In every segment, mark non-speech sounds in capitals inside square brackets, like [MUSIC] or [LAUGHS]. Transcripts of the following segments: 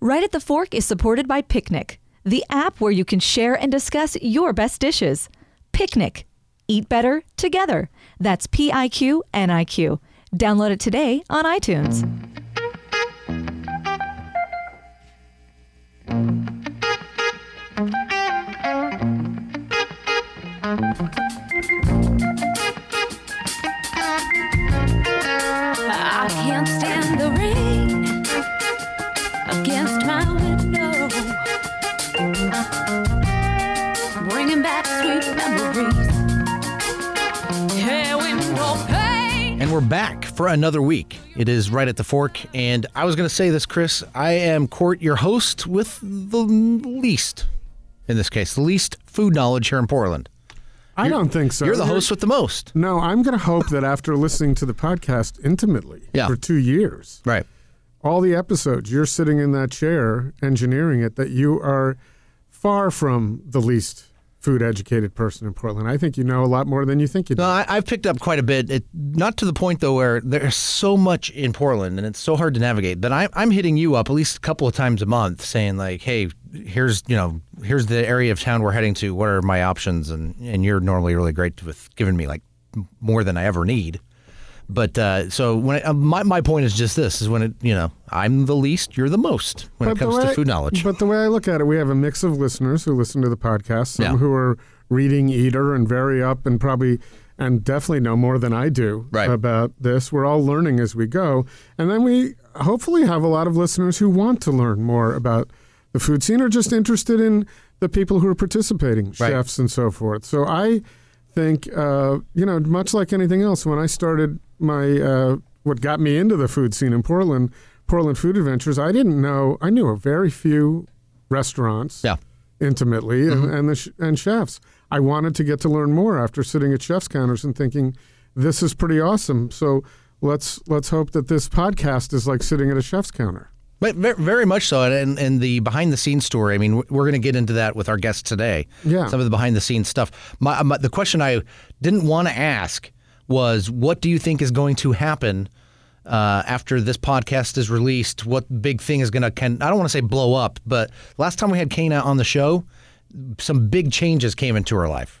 Right at the Fork is supported by Piqniq, the app where you can share and discuss your best dishes. Piqniq. Eat better together. That's P I Q N I Q. Download it today on iTunes. We're back for another week. It is right at the fork. And I was going to say this, Chris. I am Court, your host, with the least, in this case, the least food knowledge here in Portland. I don't think so. You're the host with the most. No, I'm going to hope that after listening to the podcast intimately Yeah. for two years, Right. all the episodes, you're sitting in that chair engineering it, that you are far from the least food educated person in Portland. I think you know a lot more than you think you do. No, I, I've picked up quite a bit. It, not to the point though where there's so much in Portland and it's so hard to navigate But I, I'm hitting you up at least a couple of times a month, saying like, "Hey, here's you know, here's the area of town we're heading to. What are my options?" And and you're normally really great with giving me like more than I ever need. But uh, so when I, uh, my my point is just this: is when it you know I'm the least, you're the most when it But the comes to food knowledge. But the way I look at it, we have a mix of listeners who listen to the podcast, some Yeah. who are reading Eater and very up and probably and definitely know more than I do Right. about this. We're all learning as we go. And then we hopefully have a lot of listeners who want to learn more about the food scene or just interested in the people who are participating, Right. chefs and so forth. So I think, uh, you know, much like anything else, when I started my, uh, what got me into the food scene in Portland, Portland Food Adventures, I didn't know, I knew a very few restaurants yeah, intimately and, and, the sh- and chefs. I wanted to get to learn more after sitting at chefs' counters and thinking, this is pretty awesome. So let's let's hope that this podcast is like sitting at a chef's counter. But very much so, and, and the behind the scenes story. I mean, we're going to get into that with our guests today. Yeah. some of the behind the scenes stuff. My, my, the question I didn't want to ask was, what do you think is going to happen uh, after this podcast is released? What big thing is going to? Can I don't want to say blow up, but last time we had Cana on the show, some big changes came into her life.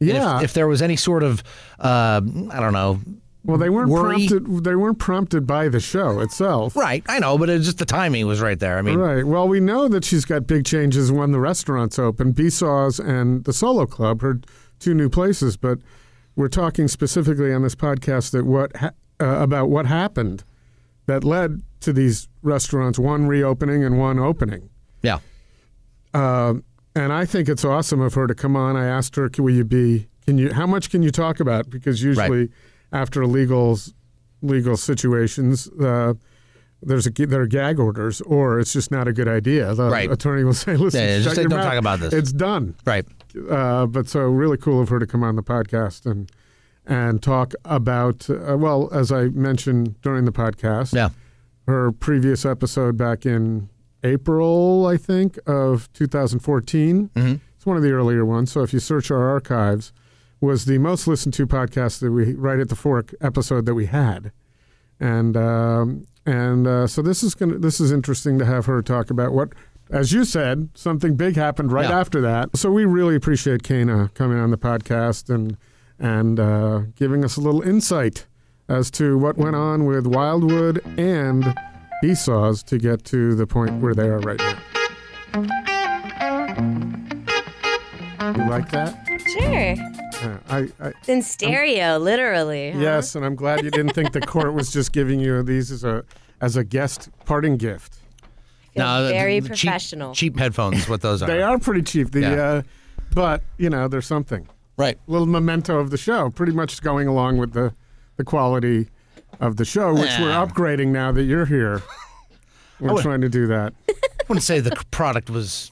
And if- Yeah. if, there was any sort of, uh, I don't know. Well, they weren't worry- prompted. They weren't prompted by the show itself. Right, I know, but it just the timing was right there. I mean, Right. Well, we know that she's got big changes when the restaurants open, Saws and the Solo Club, her two new places. But we're talking specifically on this podcast that what ha- uh, about what happened that led to these restaurants, one reopening and one opening. yeah, Uh, and I think it's awesome of her to come on. I asked her, "Can will you be? Can you? How much can you talk about? Because usually, after legal legal situations, uh, there's a there are gag orders, or it's just not a good idea. The Right. attorney will say, "Listen, Yeah, just say, your "Don't mouth. talk about this." It's done." right. Uh, but so really cool of her to come on the podcast and and talk about. Uh, well, as I mentioned during the podcast, Yeah. her previous episode back in April, I think, of 2014. Mhm. It's one of the earlier ones. So if you search our archives, was the most listened to podcast that we right at the fork episode that we had, and um, and uh, so this is gonna this is interesting to have her talk about what. As you said, something big happened right Yeah. after that. So we really appreciate Cana coming on the podcast and and uh, giving us a little insight as to what went on with Wildwood and Besaw's to get to the point where they are right now. You like that? Sure. Uh, I, I in stereo, literally. huh? yes, and I'm glad you didn't think the court was just giving you these as a as a guest parting gift. Feel the- very the cheap- professional. Cheap, headphones, what those [LAUGHS] are. They are pretty cheap. The Yeah. uh, but you know, there's something. Right. little memento of the show, pretty much going along with the the quality of the show, which we're upgrading now that you're here. [LAUGHS] We're would- trying to do that. I wouldn't say the product was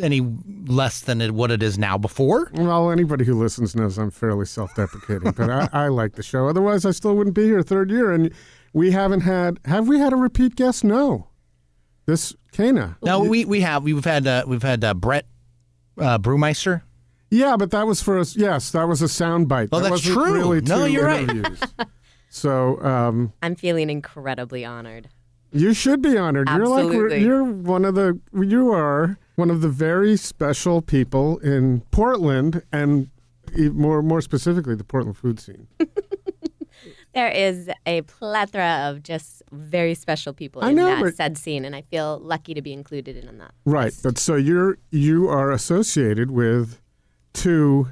any less than it, what it is now before. Well, anybody who listens knows I'm fairly self-deprecating, but I, I like the show. Otherwise, I still wouldn't be here third year. And we haven't had. Have we had a repeat guest? No. This Cana. No, we, we have we've had uh, we've had uh, Brett uh, Brewmeister. Yeah, but that was for us. Yes, that was a sound bite. Oh, that that's wasn't true. Really No, you're right. [LAUGHS] so, um, I'm feeling incredibly honored. You should be honored. You're like you're one of the you are one of the very special people in Portland and e- more more specifically the Portland food scene. [LAUGHS] There is a plethora of just very special people I in know, that said scene, and I feel lucky to be included in that. Right. But so you're you are associated with two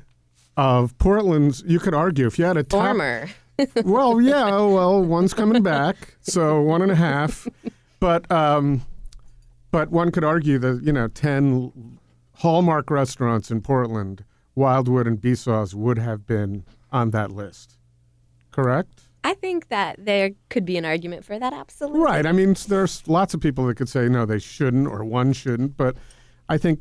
of Portland's you could argue if you had a top Former. [LAUGHS] well, yeah, well, one's coming back, so one and a half. But um, but one could argue that you know ten hallmark restaurants in Portland, Wildwood and Besaw's would have been on that list. Correct. I think that there could be an argument for that. Absolutely. Right. I mean, there's lots of people that could say no, they shouldn't, or one shouldn't. But I think,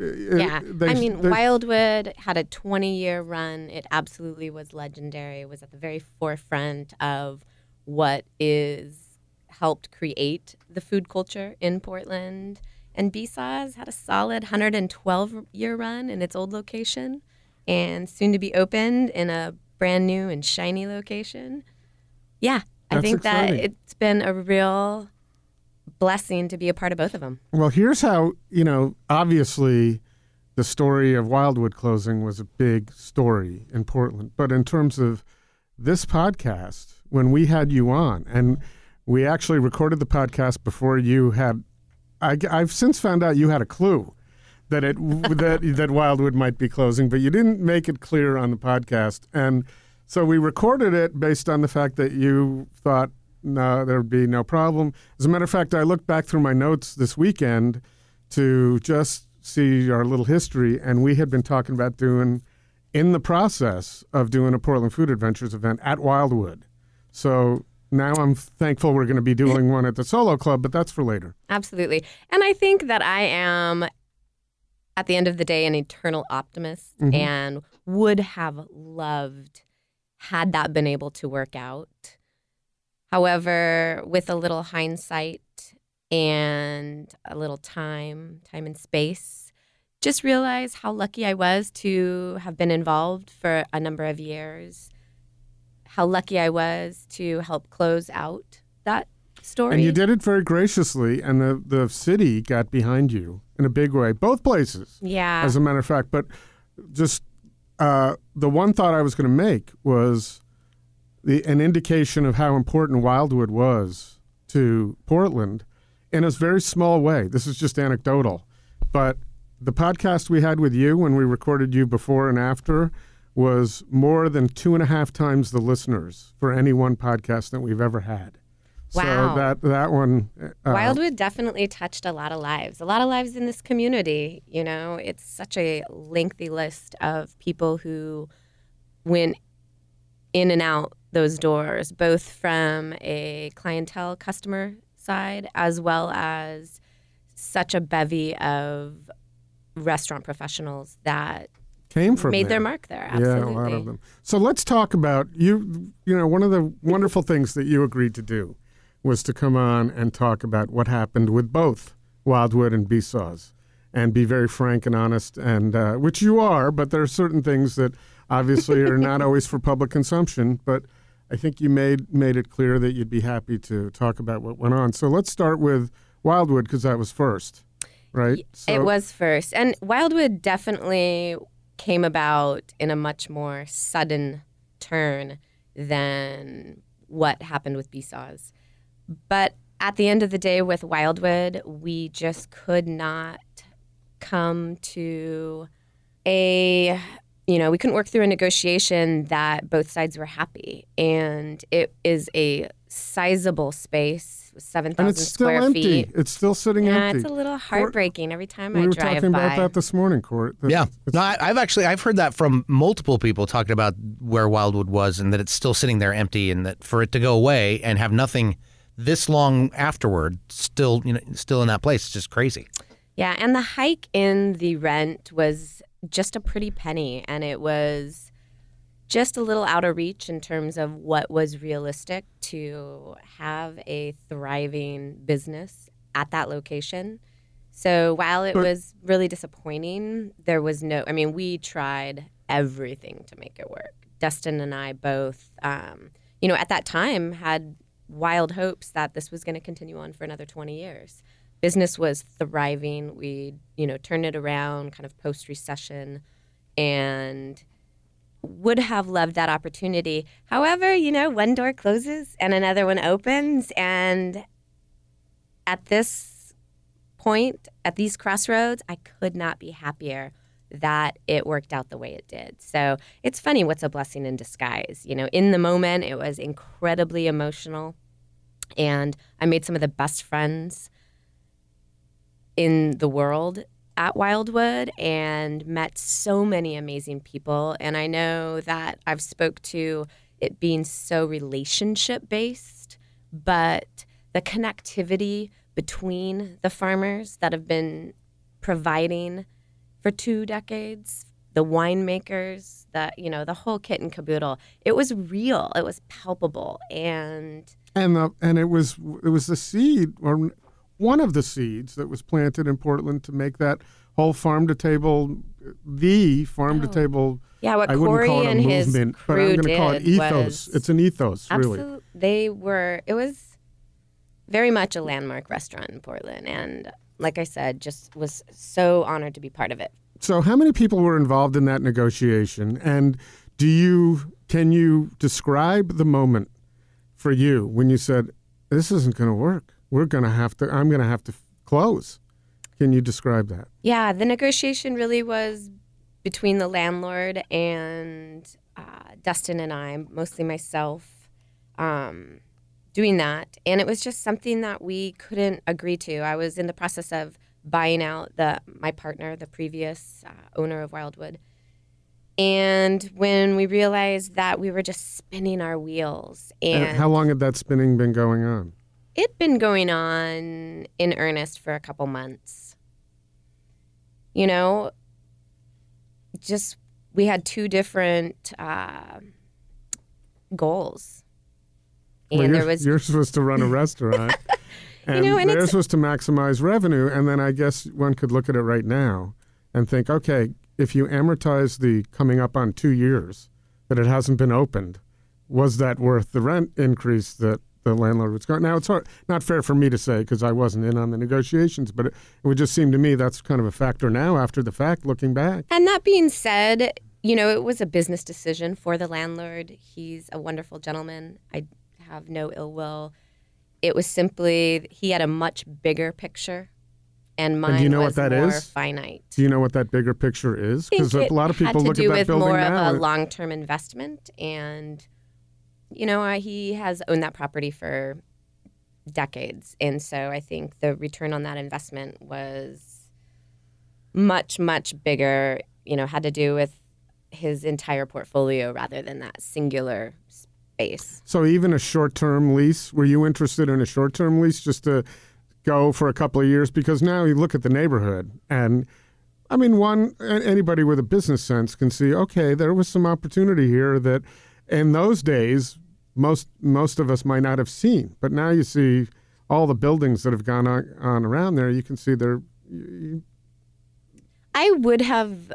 uh, Yeah. they- I mean, they- Wildwood had a 20 year run. It absolutely was legendary. It was at the very forefront of what is helped create the food culture in Portland. And Besaw's had a solid 112 year run in its old location and soon to be opened in a brand new and shiny location. Yeah. I That's think that it's been a real blessing to be a part of both of them. Well, here's how, you know, obviously the story of Wildwood closing was a big story in Portland. But in terms of this podcast, when we had you on, and we actually recorded the podcast before you had, I, I, have since found out you had a clue that it [LAUGHS] that that Wildwood might be closing, but you didn't make it clear on the podcast. And so we recorded it based on the fact that you thought no, there'd be no problem. As a matter of fact, I looked back through my notes this weekend to just see our little history, and we had been talking about doing, in the process of doing a Portland Food Adventures event at Wildwood. So now I'm thankful we're going to be doing one at the Solo Club, but that's for later. Absolutely. And I think that I am, at the end of the day, an eternal optimist Mhm. and would have loved had that been able to work out. However, with a little hindsight and a little time, time and space, just realize how lucky I was to have been involved for a number of years. How lucky I was to help close out that story. And you did it very graciously, and the, the city got behind you in a big way, both places. Yeah. as a matter of fact. But just uh, the one thought I was going to make was the, an indication of how important Wildwood was to Portland in a very small way. This is just anecdotal, but the podcast we had with you when we recorded you before and after was more than two and a half times the listeners for any one podcast that we've ever had. Wow. So that that one. Uh, Wildwood definitely touched a lot of lives, a lot of lives in this community. You know, it's such a lengthy list of people who went in and out those doors, both from a clientele customer side as well as such a bevy of restaurant professionals that came from made there. their mark there. Absolutely. Yeah, a lot of them. So let's talk about you. You know, one of the wonderful things that you agreed to do was to come on and talk about what happened with both Wildwood and Besaw's, and be very frank and honest, and uh, which you are. But there are certain things that obviously are not [LAUGHS] always for public consumption. But I think you made made it clear that you'd be happy to talk about what went on. So let's start with Wildwood because that was first, right? So, it was first. And Wildwood definitely came about in a much more sudden turn than what happened with Besaw's. But at the end of the day, with Wildwood, we just could not come to a you know we couldn't work through a negotiation that both sides were happy and it is a sizable space with and 7000 it's still square empty. feet It's still sitting yeah, empty. it's a little heartbreaking every time we I were drive talking by. about that this morning, Court. that Yeah. No, I, I've actually I've heard that from multiple people talking about where Wildwood was and that it's still sitting there empty and that for it to go away and have nothing this long afterward still you know still in that place it's just crazy. Yeah, and the hike in the rent was just a pretty penny, and it was just a little out of reach in terms of what was realistic to have a thriving business at that location. So while it was really disappointing, there was no, I mean, we tried everything to make it work. Dustin and I both, um, you know, at that time had wild hopes that this was going to continue on for another 20 years. Business was thriving. We, you know, turned it around kind of post recession and would have loved that opportunity. However, you know, one door closes and another one opens. And at this point, at these crossroads, I could not be happier that it worked out the way it did. So it's funny what's a blessing in disguise. You know, in the moment, it was incredibly emotional. And I made some of the best friends in the world at Wildwood and met so many amazing people. And I know that I've spoke to it being so relationship based, but the connectivity between the farmers that have been providing for two decades, the winemakers, the you know, the whole kit and caboodle. It was real. It was palpable. And and the, and it was it was the seed or one of the seeds that was planted in Portland to make that whole farm to table the farm to oh. table yeah, what I wouldn't Corey call it a and his movement, but I'm going to call it ethos. It's an ethos, really. They were, it was very much a landmark restaurant in Portland. And like I said, just was so honored to be part of it. So, how many people were involved in that negotiation? And do you can you describe the moment for you when you said, "This isn't going to work. We're going to have to. I'm going to have to close." Can you describe that? Yeah, the negotiation really was between the landlord and uh, Dustin and I, mostly myself, um, doing that. And it was just something that we couldn't agree to. I was in the process of buying out the my partner, the previous uh, owner of Wildwood. And when we realized that we were just spinning our wheels, And and how long had that spinning been going on? it'd been going on in earnest for a couple months. You know, just we had two different uh, goals, and Well, there was you're supposed to run a restaurant, [LAUGHS] and, know, and they're to maximize revenue. And then I guess one could look at it right now and think, okay, if you amortize the coming up on two years that it hasn't been opened, was that worth the rent increase that the landlord was going? Now it's hard, not fair for me to say because I wasn't in on the negotiations, but it, it would just seem to me that's kind of a factor now after the fact, looking back. And that being said, you know, it was a business decision for the landlord. He's a wonderful gentleman. I have no ill will. It was simply he had a much bigger picture, and mine do you know what was that more is? finite. Do you know what that bigger picture is? Because a lot of people look at building. had to do with more now. of a long-term investment, and you know, uh, he has owned that property for decades, and so I think the return on that investment was much, much bigger. You know, had to do with his entire portfolio rather than that singular space. So even a short-term lease, were you interested in a short-term lease just to go for a couple of years? Because now you look at the neighborhood, and I mean, one anybody with a business sense can see, okay, there was some opportunity here that, in those days, most most of us might not have seen. But now you see all the buildings that have gone on, on around there. You can see they're I would have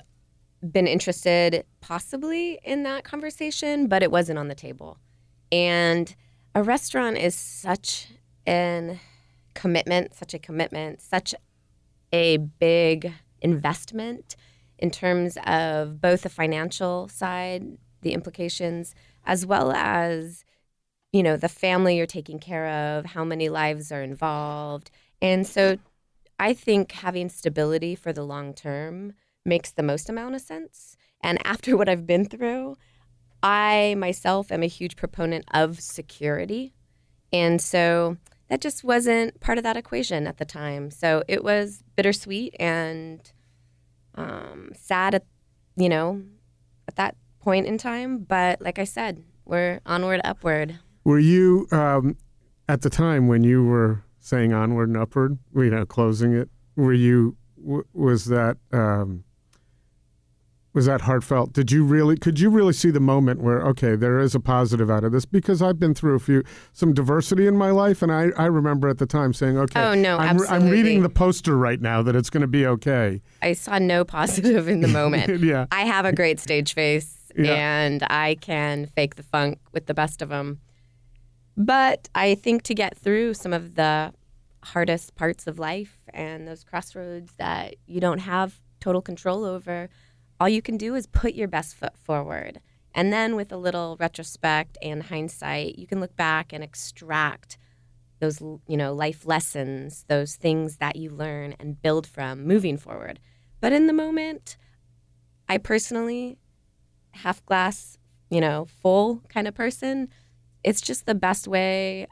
been interested possibly in that conversation, but it wasn't on the table. And a restaurant is such an commitment, such a commitment, such a big investment in terms of both the financial side, the implications, as well as you know the family you're taking care of, how many lives are involved. And so I think having stability for the long term makes the most amount of sense. And after [LAUGHS] what I've been through, I myself am a huge proponent of security. And so that just wasn't part of that equation at the time. So it was bittersweet and um, sad at, you know, at that point in time. But like I said, we're onward, upward. Were you um, at the time when you were saying onward and upward, you know, closing it? Were you w- was that um, was that heartfelt? Did you really could you really see the moment where okay, there is a positive out of this? Because I've been through a few some diversity in my life, and I, I remember at the time saying, okay, Oh, no, I'm, I'm reading the poster right now that it's going to be okay. I saw no positive in the moment. [LAUGHS] yeah, I have a great stage face Yeah. and I can fake the funk with the best of them. But I think to get through some of the hardest parts of life and those crossroads that you don't have total control over, all you can do is put your best foot forward. And then with a little retrospect and hindsight, you can look back and extract those you know life lessons, those things that you learn and build from moving forward. But in the moment, I personally half glass, you know, full kind of person. It's just the best way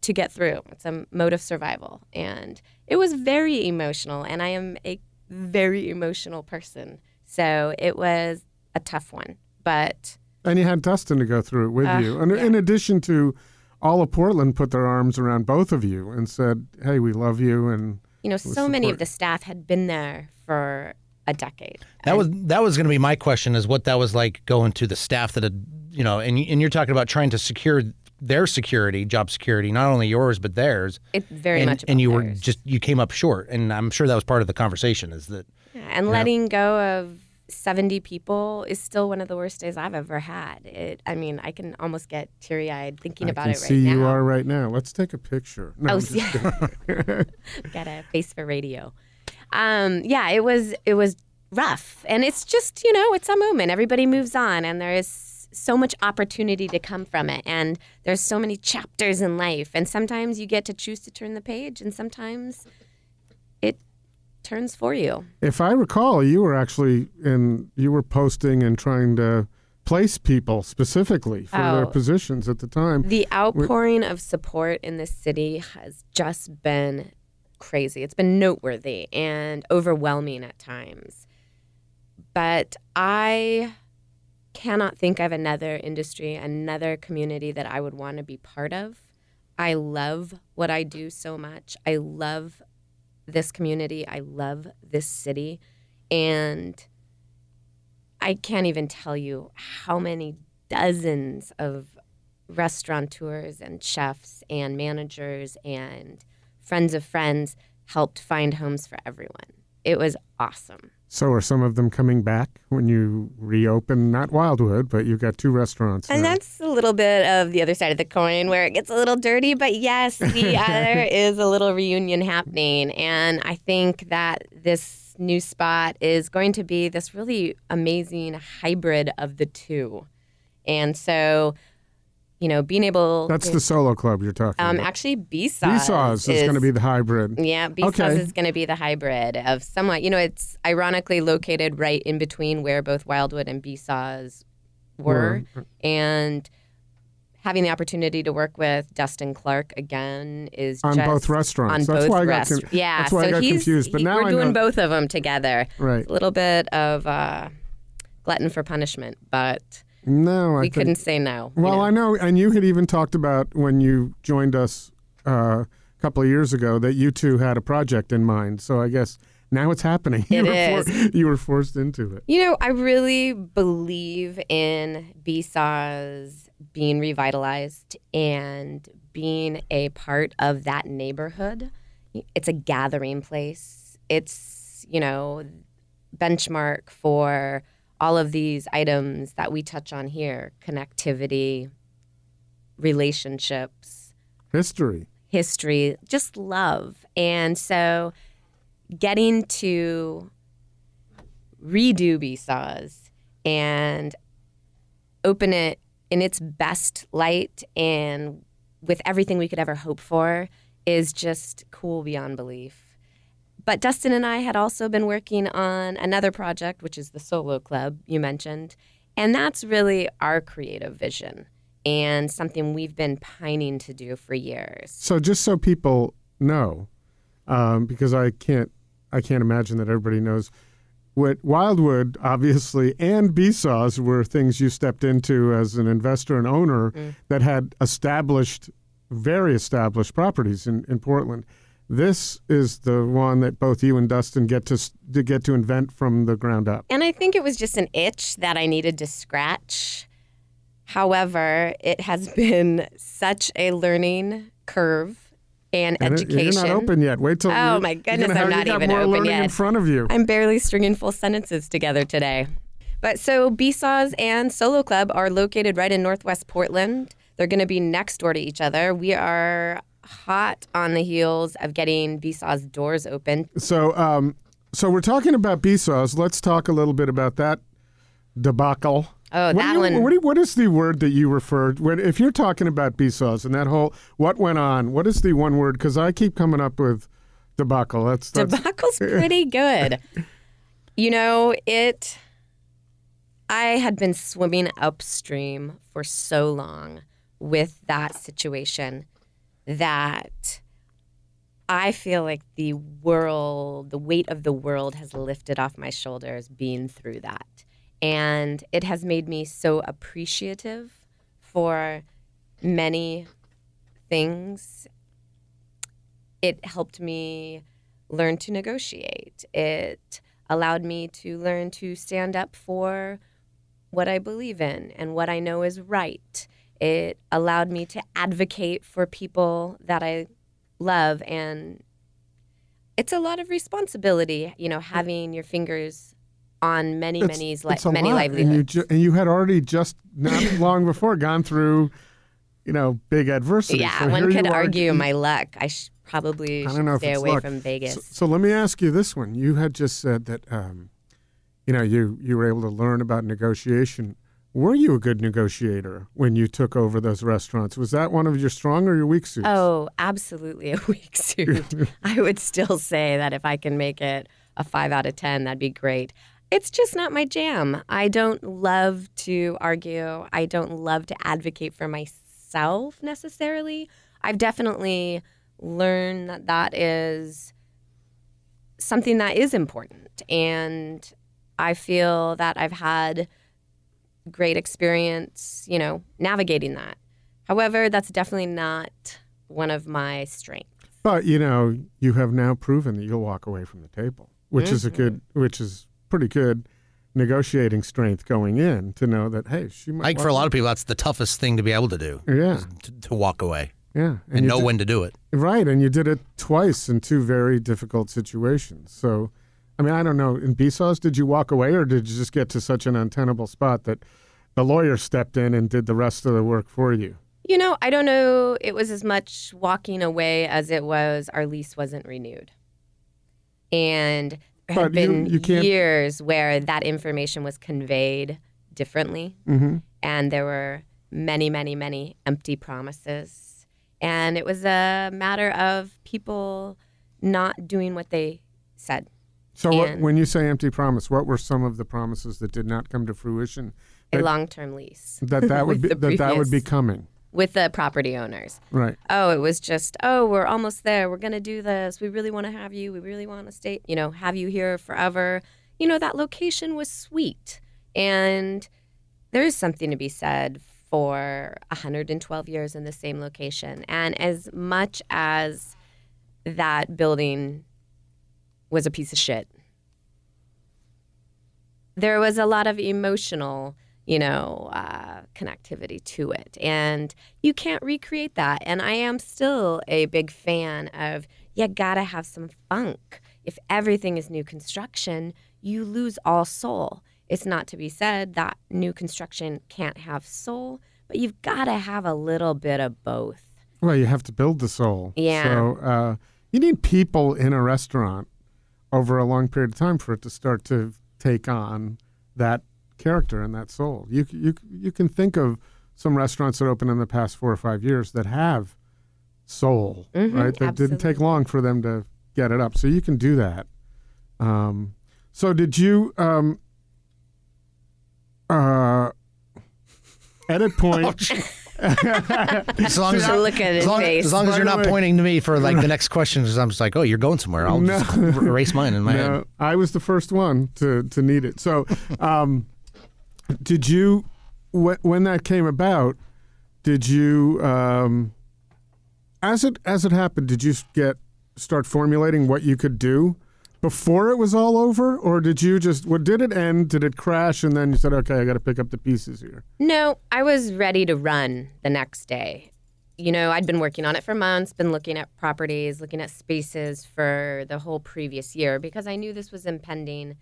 to get through. It's a mode of survival. And it was very emotional, and I am a very emotional person. So it was a tough one. But And you had Dustin to go through it with Uh, you. And yeah. in addition to all of Portland put their arms around both of you and said, "Hey, we love you." And you know, so many of the staff had been there for a decade. That was that was going to be my question: is what that was like going to the staff that had, you know, and and you're talking about trying to secure their security, job security, not only yours but theirs. It very and, much and about you were just you came up short, and I'm sure that was part of the conversation. Is that Yeah, and letting go of 70 people is still one of the worst days I've ever had. It, I mean, I can almost get teary eyed thinking I about it right see now. See, you are right now. Let's take a picture. No, Oh, [LAUGHS] yeah. got a face for radio. Um, yeah, it was it was rough, and it's just you know it's a moment. Everybody moves on, and there is so much opportunity to come from it, and there's so many chapters in life, and sometimes you get to choose to turn the page, and sometimes it turns for you. If I recall, you were actually in. You were posting and trying to place people specifically for their Oh. positions at the time. The outpouring of support in this city has just been crazy. It's been noteworthy and overwhelming at times. But I cannot think of another industry, another community that I would want to be part of. I love what I do so much. I love this community. I love this city. And I can't even tell you how many dozens of restaurateurs and chefs and managers and friends of friends helped find homes for everyone. It was awesome. So are some of them coming back when you reopen? Not Wildwood, but you've got two restaurants. And now. that's a little bit of the other side of the coin where it gets a little dirty, but yes, [LAUGHS] the other is a little reunion happening. And I think that this new spot is going to be this really amazing hybrid of the two. And so, you know, being able That's to, the solo club you're talking um about. actually Besaw's Besaw's is, going to be the hybrid. Yeah, Besaw's Okay. is going to be the hybrid of somewhat. You know, it's ironically located right in between where both Wildwood and Besaw's were, and having the opportunity to work with Dustin Clark again is On just both restaurants. On That's both why I got con- yeah, that's why I so got he's, confused, but he- now we're I doing know. both of them together. Right. A little bit of uh, glutton for punishment, but No, I we think, couldn't say no. you Well, know. I know, and you had even talked about when you joined us uh, a couple of years ago that you two had a project in mind. So I guess now it's happening. [LAUGHS] It you, were is. you were forced into it. You know, I really believe in Besaw's being revitalized and being a part of that neighborhood. It's a gathering place. It's, you know, benchmark for all of these items that we touch on here connectivity, relationships, History. history, just love. And so getting to redo Besaw's and open it in its best light and with everything we could ever hope for is just cool beyond belief. But Dustin and I had also been working on another project, which is the Solo Club you mentioned. And that's really our creative vision and something we've been pining to do for years. So just so people know, um, because I can't, I can't imagine that everybody knows. What Wildwood, obviously, and Besaw's were things you stepped into as an investor and owner Mm. that had established, very established properties in, in Portland. This is the one that both you and Dustin get to to get to invent from the ground up. And I think it was just an itch that I needed to scratch. However, it has been such a learning curve and, And it- education. you're not open yet. Wait till. Oh, my goodness, gonna I'm not even more open learning in front of you. I'm barely stringing full sentences together today. But so Besaw's and Solo Club are located right in Northwest Portland. They're going to be next door to each other. We are hot on the heels of getting Besaw's doors open. So, um, so we're talking about Besaw's. Let's talk a little bit about that debacle. Oh, What that you- one. What, you- what is the word that you referred when if you're talking about Besaw's and that whole what went on? What is the one word? Because I keep coming up with debacle. That's, that's Debacle's [LAUGHS] pretty good. you know, it. I had been swimming upstream for so long with that situation that I feel like the world, the weight of the world has lifted off my shoulders being through that. And it has made me so appreciative for many things it helped me learn to negotiate. It allowed me to learn to stand up for what I believe in and what I know is right. It allowed me to advocate for people that I love and it's a lot of responsibility, you know, having your fingers on many, it's- many, li- it's a many lot. And you, livelihoods. ju- and you had already just not [LAUGHS] long before gone through, you know, big adversity. yeah, So one could you are- argue my luck. I sh- probably I don't know stay away luck. from Vegas. So, so let me ask you this one. You had just said that, um, you know, you you were able to learn about negotiation. Were you a good negotiator when you took over those restaurants? Was that one of your strong or your weak suits? Oh, absolutely a [LAUGHS] weak suit. [LAUGHS] I would still say that if I can make it a five out of 10, that'd be great. It's just not my jam. I don't love to argue. I don't love to advocate for myself necessarily. I've definitely learned that that is something that is important. And I feel that I've had great experience, you know, navigating that. However, that's definitely not one of my strengths. But you know, you have now proven that you'll walk away from the table, which is a good, mm-hmm. which is pretty good negotiating strength going in to know that hey, she might. Like for a lot of people, that's the toughest thing to be able to do. Yeah, To, to walk away yeah, and, you know did- when to do it. Right, and you did it twice in two very difficult situations. So, I mean, I don't know. In Besaw's, did you walk away, or did you just get to such an untenable spot that the lawyer stepped in and did the rest of the work for you? You know, I don't know. It was as much walking away as it was our lease wasn't renewed. And there But had you- been you can't- years where that information was conveyed differently. Mm-hmm. And there were many, many, many empty promises. And it was a matter of people not doing what they said. So, what, when you say empty promise, what were some of the promises that did not come to fruition? A long term lease That that would [LAUGHS] be that the that would be coming, with the property owners. right? oh, it was just, oh, we're almost there. We're going to do this. We really want to have you. We really want to stay, you know, have you here forever. You know, that location was sweet. And there is something to be said for 112 years in the same location. And as much as that building was a piece of shit, there was a lot of emotional you know uh, connectivity to it. And you can't recreate that. And i am still a big fan of you gotta have some funk. If everything is new construction you lose all soul. It's not to be said that new construction can't have soul but you've gotta have a little bit of both. Well, you have to build the soul. Yeah. So uh, you need people in a restaurant over a long period of time for it to start to take on that character and that soul. You you you can think of some restaurants that opened in the past four or five years that have soul, Mhm, right? That didn't take long for them to get it up. So you can do that. Um, so did you? Um, uh, edit [LAUGHS] point. [LAUGHS] As long as, So look at his as long, face. as, long as By you're not way- pointing to me for like the next question, because I'm just like, oh, you're going somewhere. I'll No. just er- erase mine in my head. I was the first one to to need it. So, um, did you wh- when that came about? Did you um, as it as it happened? Did you get start formulating what you could do before it was all over, or did you just? What did it end? Did it crash, and then you said, "Okay, I got to pick up the pieces here." No, I was ready to run the next day. You know, I'd been working on it for months, been looking at properties, looking at spaces for the whole previous year because I knew this was impending.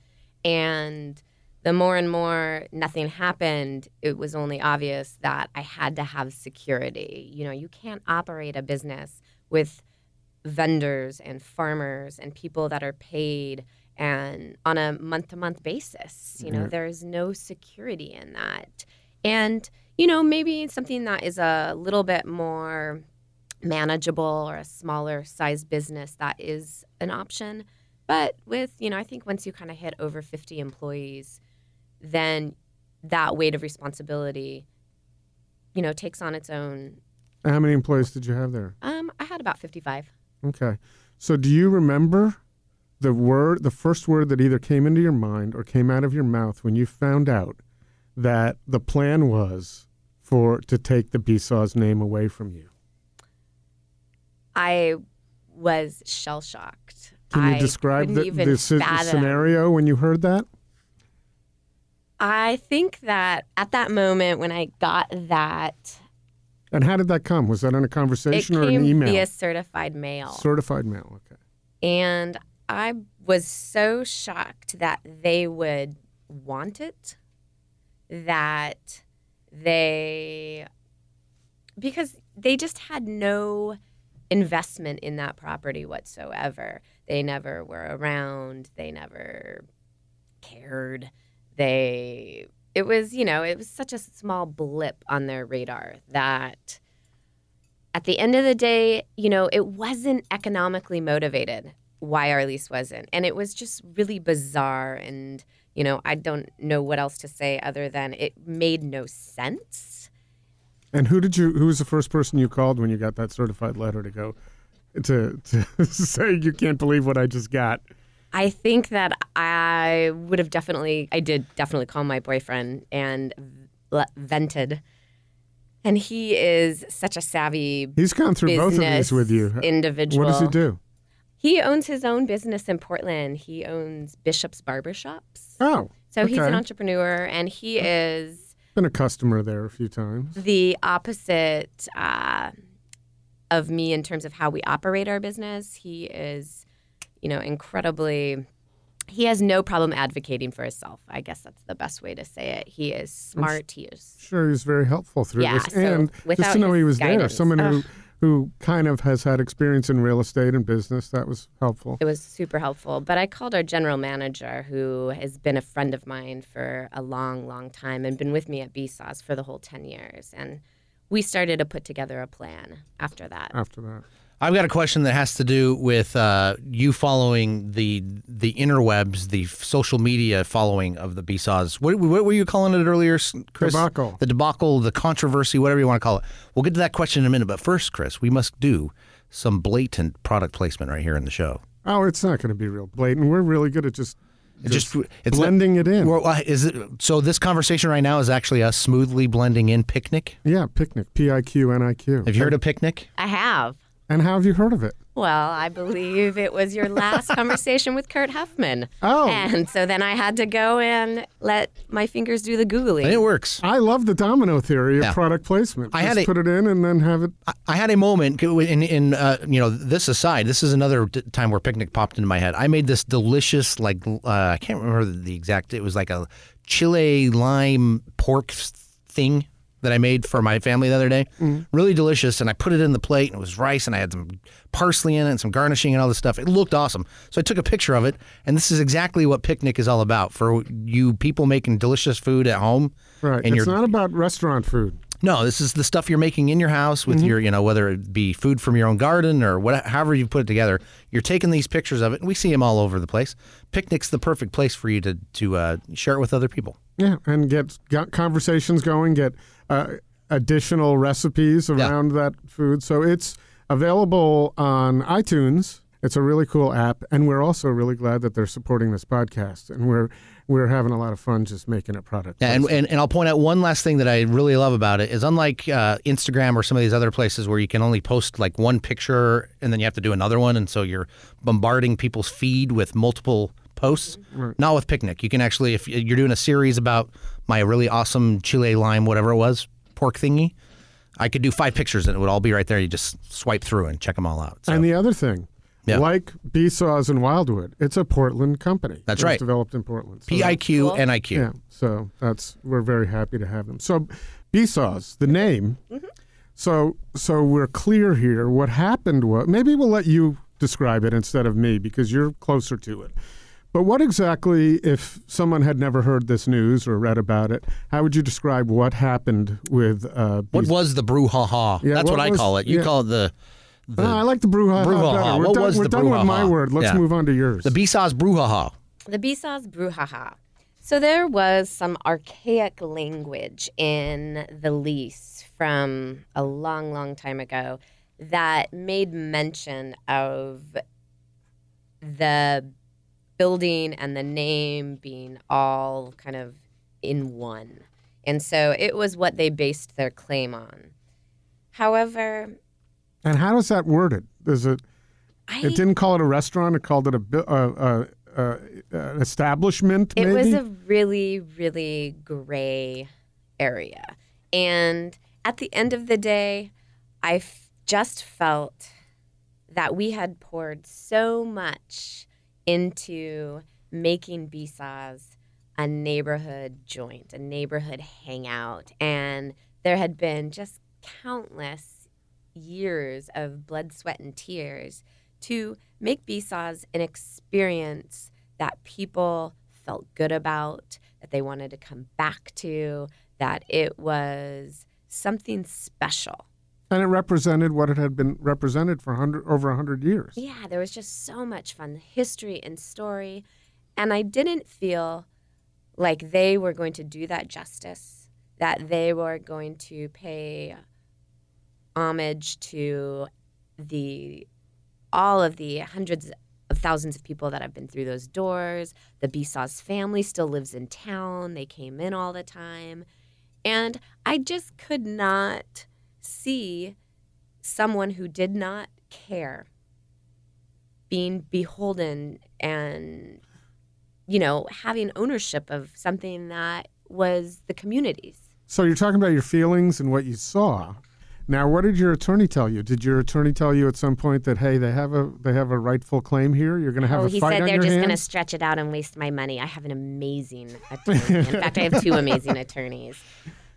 And the more and more nothing happened, it was only obvious that I had to have security. You know, you can't operate a business with vendors and farmers and people that are paid and on a month to month basis. You know, there's no security in that. And, you know, maybe something that is a little bit more manageable or a smaller size business that is an option. But with, you know, I think once you kind of hit over 50 employees, then that weight of responsibility, you know, takes on its own. How many employees did you have there? Um, I had about 55. Okay. So do you remember the word, the first word that either came into your mind or came out of your mouth when you found out that the plan was for to take the Besaw's name away from you? I was shell shocked. Can you I describe the, the, scenario when you heard that? I think that at that moment when I got that, And how did that come? Was that in a it conversation or an came email? via certified mail. Certified mail. Okay. And I was so shocked that they would want it, that they, because they just had no investment in that property whatsoever. They never were around, they never cared. They, it was, you know, it was such a small blip on their radar that at the end of the day, you know, it wasn't economically motivated why our lease wasn't. And it was just really bizarre. And, you know, I don't know what else to say other than it made no sense. And who did you? Who was the first person you called when you got that certified letter to go to to [LAUGHS] say you can't believe what I just got? I think that I would have definitely, I did definitely call my boyfriend and vented. And he is such a savvy He's gone through both of these with you. individual. What does he do? He owns his own business in Portland. He owns Bishop's Barbershops. Oh, So he's an entrepreneur and he is been a customer there a few times. the opposite uh, of me in terms of how we operate our business. He is, you know, incredibly. He has no problem advocating for himself. I guess that's the best way to say it. He is smart. He is. Sure, he's very helpful through Yeah, this, so and just to know he was there, guidance, someone who who kind of has had experience in real estate and business, that was helpful. It was super helpful. But I called our general manager, who has been a friend of mine for a long, long time and been with me at Besaw's for the whole 10 years. And we started to put together a plan after that. After that, I've got a question that has to do with uh, you following the the interwebs, the social media following of the Besaw's. What, what were you calling it earlier, Chris? Debacle. The debacle, the controversy, whatever you want to call it. We'll get to that question in a minute. But first, Chris, we must do some blatant product placement right here in the show. oh, it's not going to be real blatant. We're really good at just It just it's not- blending it in. Well, uh, is it so? This conversation right now is actually us smoothly blending in Piqniq. yeah, Piqniq, P I Q N I Q. Have you heard of Piqniq? I have. And how have you heard of it? Well, I believe it was your last [LAUGHS] conversation with Kurt Huffman. Oh. And so then I had to go and let my fingers do the Googling. And it works. I love the domino theory of Yeah. product placement. I Just had a- put it in and then have it. I- I had a moment in in uh, you know this aside. This is another d- time where Piqniq popped into my head. I made this delicious like uh, I can't remember the exact. It was like a chile lime pork thing that I made for my family the other day. Really delicious, and I put it in the plate, and it was rice, and I had some parsley in it, and some garnishing, and all this stuff. It looked awesome. So I took a picture of it, and this is exactly what Piqniq is all about for you people making delicious food at home. Right. And it's not about restaurant food. no, this is the stuff you're making in your house with your, you know, whether it be food from your own garden or what, however you put it together. You're taking these pictures of it, and we see them all over the place. Piqniq's the perfect place for you to to uh, share it with other people. Yeah, and get, got conversations going, get uh, additional recipes around that food. So it's available on iTunes. It's a really cool app, and we're also really glad that they're supporting this podcast, and we're we're having a lot of fun just making a product. Yeah, and, and and I'll point out one last thing that I really love about it is unlike uh, Instagram or some of these other places where you can only post like one picture and then you have to do another one, and so you're bombarding people's feed with multiple posts. Not with Piqniq. You can actually, if you're doing a series about my really awesome chile lime, whatever it was, pork thingy, I could do five pictures and it would all be right there. You just swipe through and check them all out. So. And the other thing, Yeah. like Saws and Wildwood. It's a Portland company. That's It was right. Developed in Portland. So P I Q Cool. N I Q. Yeah, so that's we're very happy to have them. So, Besaw's the name. Mm-hmm. So, so we're clear here. What happened was maybe we'll let you describe it instead of me because you're closer to it. But what exactly, if someone had never heard this news or read about it, how would you describe what happened with? Uh, What Bes- was the brouhaha? Yeah, That's what, what I was- call it. You yeah. call it the the, Ah, I like the brouhaha, Brouhaha. We're What done, was we're the done with my word. Let's Yeah. move on to yours. the Besaw's brouhaha. The Besaw's brouhaha. So there was some archaic language in the lease from a long, long time ago that made mention of the building and the name being all kind of in one. And so it was what they based their claim on. However, and how is that worded? Is it? I It didn't call it a restaurant. It called it a, uh, uh, uh, an establishment. It maybe? was a really, really gray area. And at the end of the day, I f- just felt that we had poured so much into making Besaw's a neighborhood joint, a neighborhood hangout. And there had been just countless years of blood, sweat, and tears to make Besaw's an experience that people felt good about, that they wanted to come back to, that it was something special. And it represented what it had been represented for hundred over hundred years. Yeah, there was just so much fun history and story. And I didn't feel like they were going to do that justice, that they were going to pay homage to the all of the hundreds of thousands of people that have been through those doors. The Besaws family still lives in town. They came in all the time. And I just could not see someone who did not care being beholden and you know having ownership of something that was the community's So you're talking about your feelings and what you saw. Now, what did your attorney tell you? Did your attorney tell you at some point that hey, they have a they have a rightful claim here? You're going to have a fight. oh a he fight said they're just going to stretch it out and waste my money i have an amazing attorney in fact i have two [LAUGHS] amazing attorneys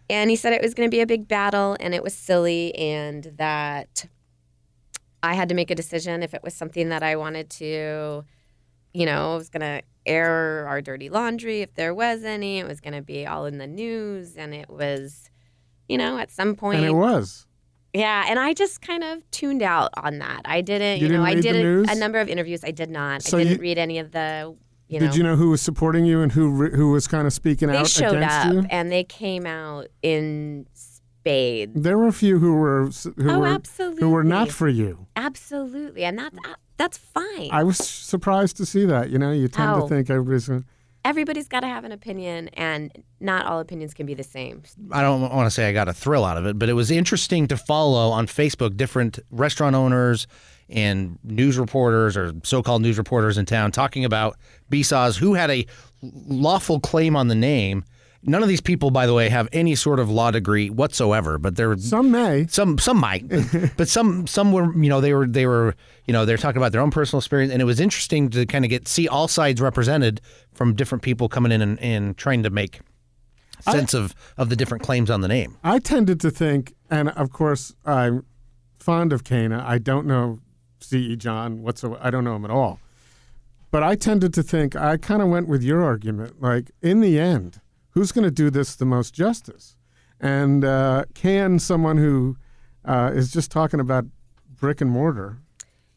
and he said it was going to be a big battle and it was silly and that i had to make a decision if it was something that i wanted to you know, I was going to air our dirty laundry if there was any. It was going to be all in the news. And it was, you know, at some point. and it was. Yeah. And I just kind of tuned out on that. I didn't, You you, know, didn't I read the did a, a number of interviews. I did not. So I didn't you- read any of the, you know. Did you know who was supporting you and who who was kind of speaking they out showed against up you? and they came out in spades. There were a few who were who Oh, were absolutely. who were not for you. Absolutely. And that's, uh, that's fine. I was surprised to see that. You know, you tend to Oh. think everybody's. Gonna, Everybody's got to have an opinion, and not all opinions can be the same. I don't want to say I got a thrill out of it, but it was interesting to follow on Facebook different restaurant owners and news reporters or so-called news reporters in town talking about Besaw's who had a lawful claim on the name. None of these people, by the way, have any sort of law degree whatsoever, but they're some may. some some might, but, [LAUGHS] but some some were you know they were they were you know they're talking about their own personal experience, and it was interesting to kind of get see all sides represented from different people coming in and, and trying to make sense of of the different claims on the name. I tended to think, and of course, I'm fond of Cana. I don't know C.E. John whatsoever. I don't know him at all. But I tended to think, I kind of went with your argument. Like, in the end, who's going to do this the most justice? And uh, can someone who uh, is just talking about brick and mortar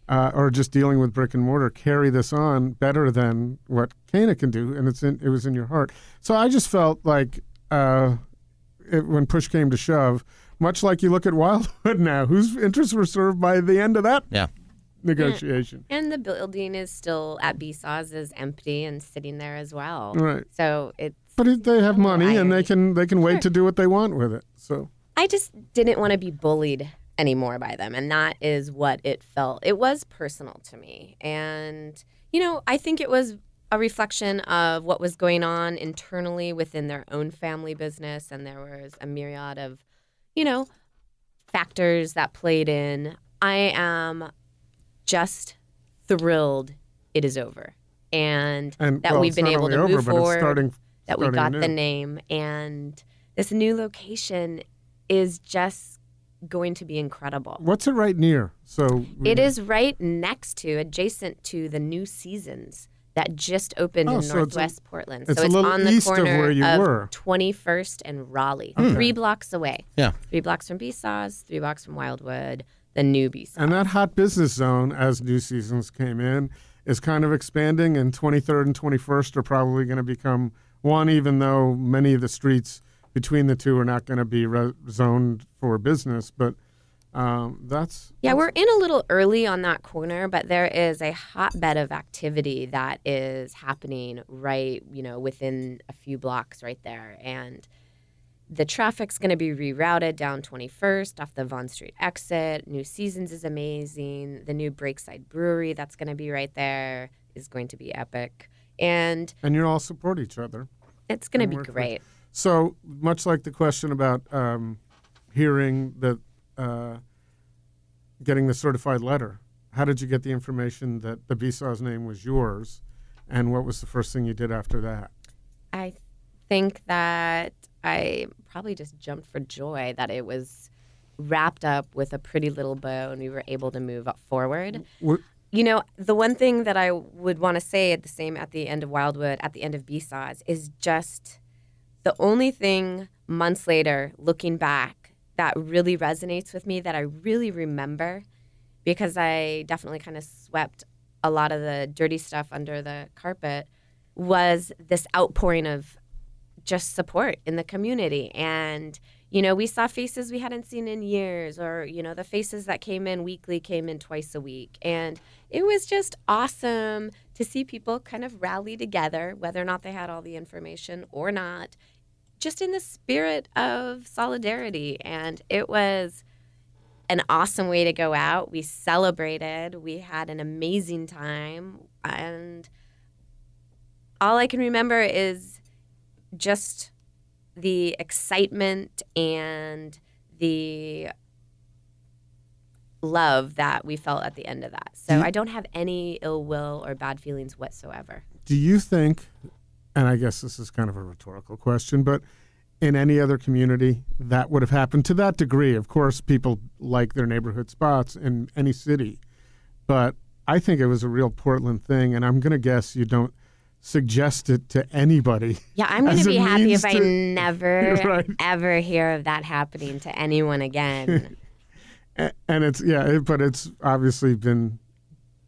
uh, or just dealing with brick and mortar carry this on better than what Cana can do? And it's in, it was in your heart. So I just felt like uh, it, when push came to shove, much like you look at Wildwood [LAUGHS] now, whose interests were served by the end of that Yeah. Negotiation? And the building is still at Besaw's is empty and sitting there as well. Right. So it's. But it, they have money and they can they can wait to do what they want with it. So I just didn't want to be bullied anymore by them. And that is what it felt. It was personal to me. And, you know, I think it was a reflection of what was going on internally within their own family business. And there was a myriad of, you know, factors that played in. I am just thrilled it is over and, And that well, we've been able to over, move forward starting, that we got new. the name and this new location is just going to be incredible. What's it right near? So It is right next to, adjacent to the New Seasons that just opened Oh, in so it's a- Northwest Portland. it's so it's little on the east of corner where you were. 21st and Raleigh, three blocks away. Yeah. Three blocks from Besaw's, three blocks from Wildwood, the new Besaw's. And that hot business zone, as new seasons came in, is kind of expanding, and 23rd and 21st are probably going to become one, even though many of the streets between the two are not going to be re- zoned for business. But um, that's Yeah, we're in a little early on that corner, but there is a hotbed of activity that is happening right, you know, within a few blocks right there. And the traffic's going to be rerouted down 21st off the Vaughn Street exit. New Seasons is amazing. The new Breakside Brewery that's going to be right there is going to be epic. And and you all support each other. it's going to be with- great. So much like the question about um, hearing that, uh, getting the certified letter. How did you get the information that the Besaw's name was yours, and what was the first thing you did after that? I think that I probably just jumped for joy that it was wrapped up with a pretty little bow and we were able to move forward. What, You know, the one thing that I would want to say at the same at the end of Wildwood, at the end of Besaw's, is just the only thing months later, looking back, that really resonates with me, that I really remember, because I definitely kind of swept a lot of the dirty stuff under the carpet, was this outpouring of just support in the community. And, you know, we saw faces we hadn't seen in years, or, you know, the faces that came in weekly came in twice a week. And it was just awesome to see people kind of rally together, whether or not they had all the information or not, just in the spirit of solidarity. And it was an awesome way to go out. We celebrated, we had an amazing time. And all I can remember is just the excitement and the love that we felt at the end of that. So Do I don't have any ill will or bad feelings whatsoever. do you think, and I guess this is kind of a rhetorical question, but in any other community that would have happened to that degree? Of course, people like their neighborhood spots in any city, but I think it was a real Portland thing, and I'm going to guess you don't suggest it to anybody. Yeah, I'm going to be happy if I to- never [LAUGHS] Right. ever hear of that happening to anyone again. [LAUGHS] And it's yeah, it, but it's obviously been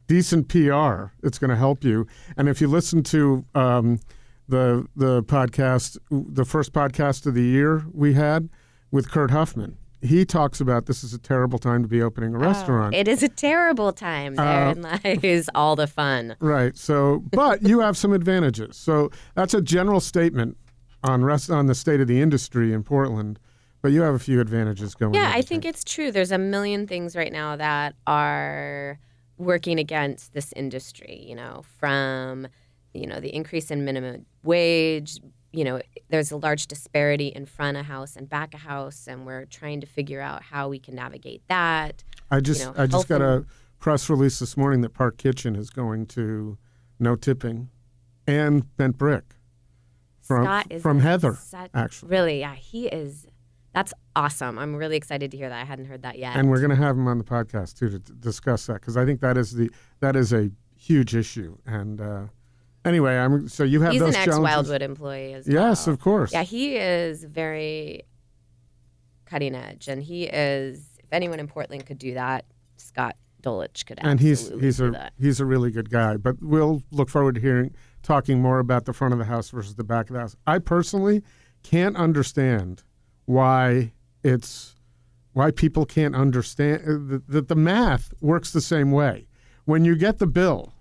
decent PR. It's going to help you. And if you listen to um, the the podcast, the first podcast of the year we had with Kurt Huffman, he talks about this is a terrible time to be opening a restaurant. it is a terrible time. Uh, [LAUGHS] Therein lies all the fun. Right. So, but you have some advantages. So that's a general statement on rest on the state of the industry in Portland. But you have a few advantages going. Yeah, I think it's true. There's a million things right now that are working against this industry, you know, from you know, the increase in minimum wage, you know, there's a large disparity in front of house and back of house and we're trying to figure out how we can navigate that. I just know, I just got a press release this morning that Park Kitchen is going to no tipping and bent brick from Scott is from Heather such- actually. Really, yeah, he is that's awesome. I'm really excited to hear that. I hadn't heard that yet. And we're going to have him on the podcast too to d- discuss that because I think that is the that is a huge issue. And uh, anyway, I'm so you have He's those an ex challenges. Wildwood employee as Yes, well. of course. Yeah, he is very cutting edge, and he is. If anyone in Portland could do that, Scott Dolich could. and he's he's a that. he's a really good guy. But we'll look forward to hearing talking more about the front of the house versus the back of the house. I personally can't understand why it's why people can't understand uh, that the math works the same way. When you get the bill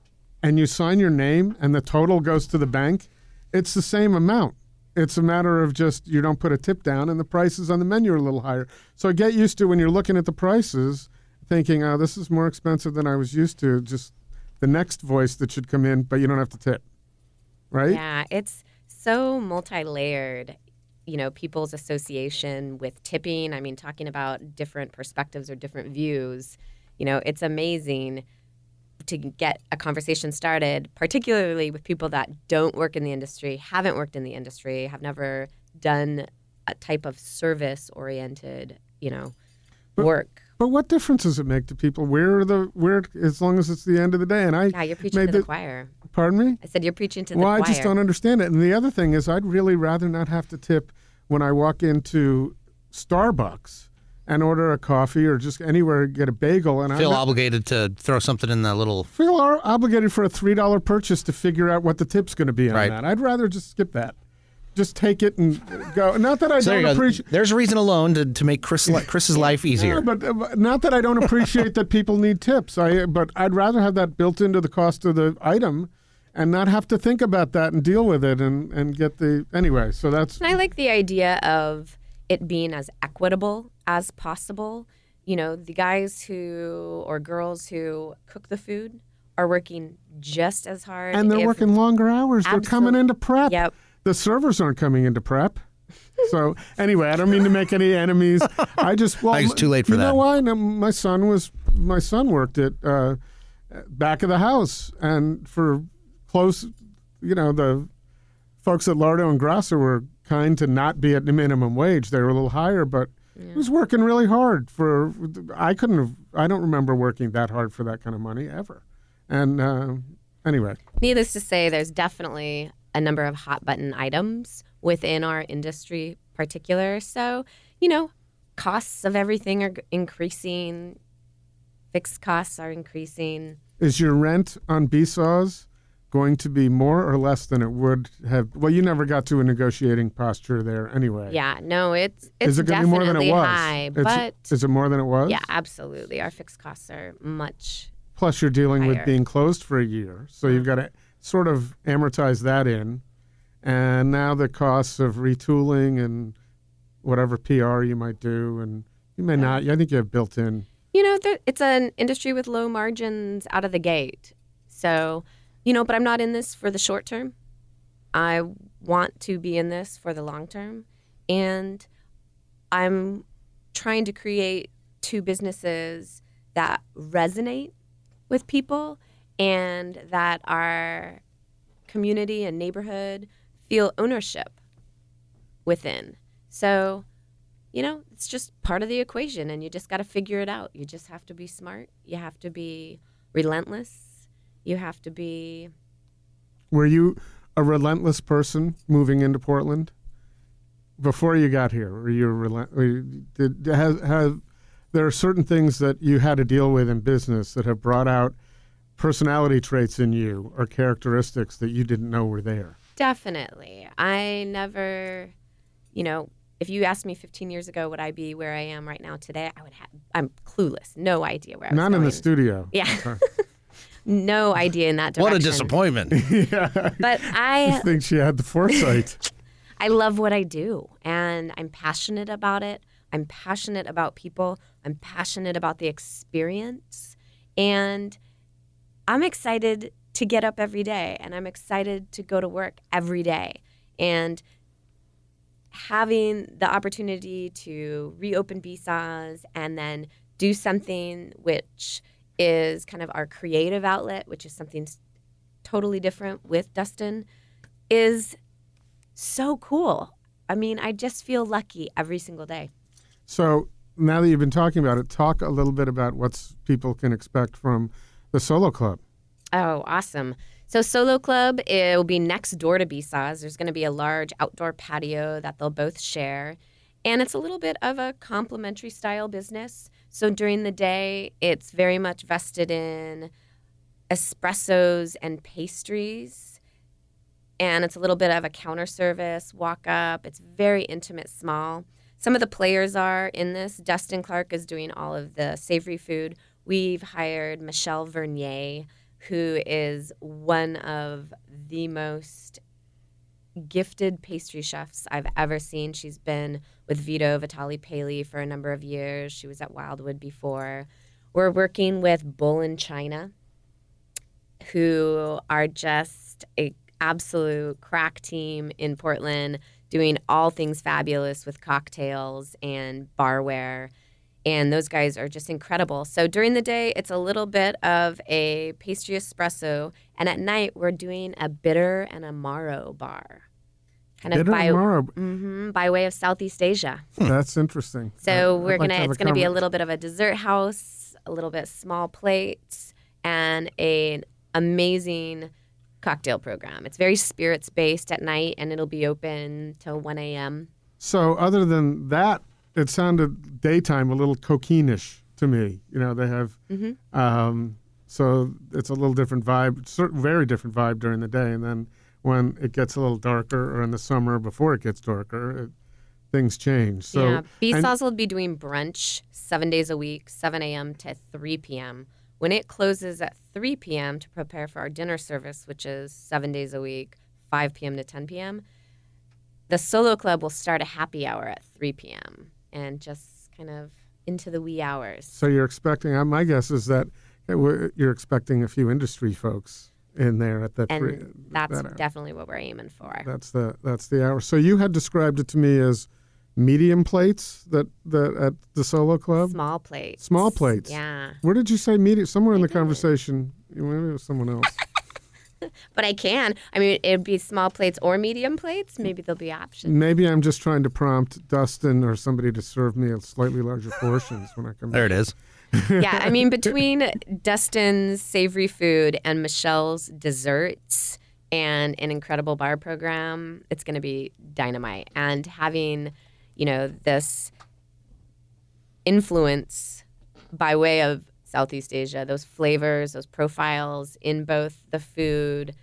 and you sign your name and the total goes to the bank, it's the same amount. It's a matter of just you don't put a tip down and the prices on the menu are a little higher. So get used to when you're looking at the prices, thinking, oh, this is more expensive than I was used to. Just the next voice that should come in, but you don't have to tip. Right? Yeah, it's so multi-layered. You know, people's association with tipping. I mean, talking about different perspectives or different views. You know, it's amazing to get a conversation started, particularly with people that don't work in the industry, haven't worked in the industry, have never done a type of service oriented, you know, work. But what difference does it make to people? Where are the where? As long as it's the end of the day, and I Yeah, you're preaching made to the, the- choir. Pardon me. I said you're preaching to the well, choir. I just don't understand it. And the other thing is, I'd really rather not have to tip when I walk into Starbucks and order a coffee or just anywhere get a bagel, and I Feel I obligated to throw something in the little. feel o- obligated for a three dollar purchase to figure out what the tip's going to be on Right. that. I'd rather just skip that. Just take it and go. Not that I So don't appreciate. There's a reason alone to, to make Chris li- [LAUGHS] Chris's life easier. Yeah, but uh, not that I don't appreciate that people need tips. I but I'd rather have that built into the cost of the item, and not have to think about that and deal with it and and get the anyway. So that's And I like the idea of it being as equitable as possible. You know, the guys who or girls who cook the food are working just as hard. and they're if- working longer hours. They're coming Absol- into prep. Yep. The servers aren't coming into prep. So anyway, I don't mean to make any enemies. I just well, I it's too late for you that. know why? No, my son was my son worked at uh, back of the house, and for close, you know, the folks at Lardo and Grassa were kind to not be at the minimum wage. They were a little higher, but he was working really hard for. I couldn't have. I don't remember working that hard for that kind of money ever. And uh, anyway, Needless to say, there's definitely a number of hot button items within our industry, particular. So, you know, costs of everything are increasing. Fixed costs are increasing. Is your rent on Besaw's going to be more or less than it would have? Well, you never got to a negotiating posture there anyway. Yeah, no, it's it's Is it be more than definitely it was? high, It's- but is it more than it was? yeah, absolutely, our fixed costs are much. Plus, you're dealing with being closed for a year, so you've got to sort of amortize that in, and now the costs of retooling and whatever PR you might do, and you may not. I think you have built-in. You know, it's an industry with low margins out of the gate. So, you know, but I'm not in this for the short term. I want to be in this for the long term. And I'm trying to create two businesses that resonate with people and that our community and neighborhood feel ownership within. So, you know, it's just part of the equation and you just got to figure it out. You just have to be smart. You have to be relentless. You have to be Were you a relentless person moving into Portland before you got here? Were you relent? were you- Did have, have there are certain things that you had to deal with in business that have brought out personality traits in you or characteristics that you didn't know were there? definitely. I never, you know, if you asked me 15 years ago, would I be where I am right now today? I would have, I'm clueless. No idea where I Not in going. the studio. Yeah. [LAUGHS] no idea in that direction. What a disappointment. [LAUGHS] But I I, think she had the foresight. [LAUGHS] I love what I do and I'm passionate about it. I'm passionate about people. I'm passionate about the experience. And I'm excited to get up every day and I'm excited to go to work every day. And having the opportunity to reopen Besaw's and then do something which is kind of our creative outlet, which is something totally different with Dustin, is so cool. I mean, I just feel lucky every single day. So now that you've been talking about it, talk a little bit about what people can expect from the solo club. Oh, awesome. So Solo Club it will be next door to Besaw's. There's going to be a large outdoor patio that they'll both share. And it's a little bit of a complimentary style business. So during the day, it's very much vested in espressos and pastries. And it's a little bit of a counter service, walk up. It's very intimate, small. Some of the players are in this. Dustin Clark is doing all of the savory food. We've hired Michelle Vernier, who is one of the most gifted pastry chefs I've ever seen. She's been with Vito Vitaly Paley for a number of years. She was at Wildwood before. We're working with Bull in China, who are just a absolute crack team in Portland, doing all things fabulous with cocktails and barware. And those guys are just incredible. So during the day, it's a little bit of a pastry espresso. And at night, we're doing a bitter and a Maro bar. Kind of by, Amaro. hmm by way of Southeast Asia. That's interesting. So I- we're like gonna have it's gonna be a little bit of a dessert house, a little bit small plates, and an amazing cocktail program. It's very spirits based at night, and it'll be open till one a.m. So other than that, it sounded daytime a little coquinish to me. You know, they have. Mm-hmm. Um, so it's a little different vibe, very different vibe during the day, and then when it gets a little darker, or in the summer before it gets darker, it, things change. So yeah, and- Besaw's will be doing brunch seven days a week, 7 a.m. to 3 p.m. When it closes at 3 p.m. to prepare for our dinner service, which is seven days a week, 5 p.m. to 10 p.m., the solo club will start a happy hour at 3 p.m. and just kind of into the wee hours. So you're expecting? uh, My guess is that uh, you're expecting a few industry folks in there at that. And three, that's that definitely what we're aiming for. That's the that's the hour. So you had described it to me as medium plates that that at the solo club. Small plates. Small plates. Yeah. Where did you say medium? Somewhere in the conversation, maybe it was someone else. [LAUGHS] But I can. I mean, it'd be small plates or medium plates. Maybe there'll be options. maybe I'm just trying to prompt Dustin or somebody to serve me a slightly larger [LAUGHS] portions when I come. There back. it is. Yeah, I mean, between Dustin's savory food and Michelle's desserts and an incredible bar program, it's going to be dynamite. And having, you know, this influence by way of Southeast Asia, those flavors, those profiles in both the food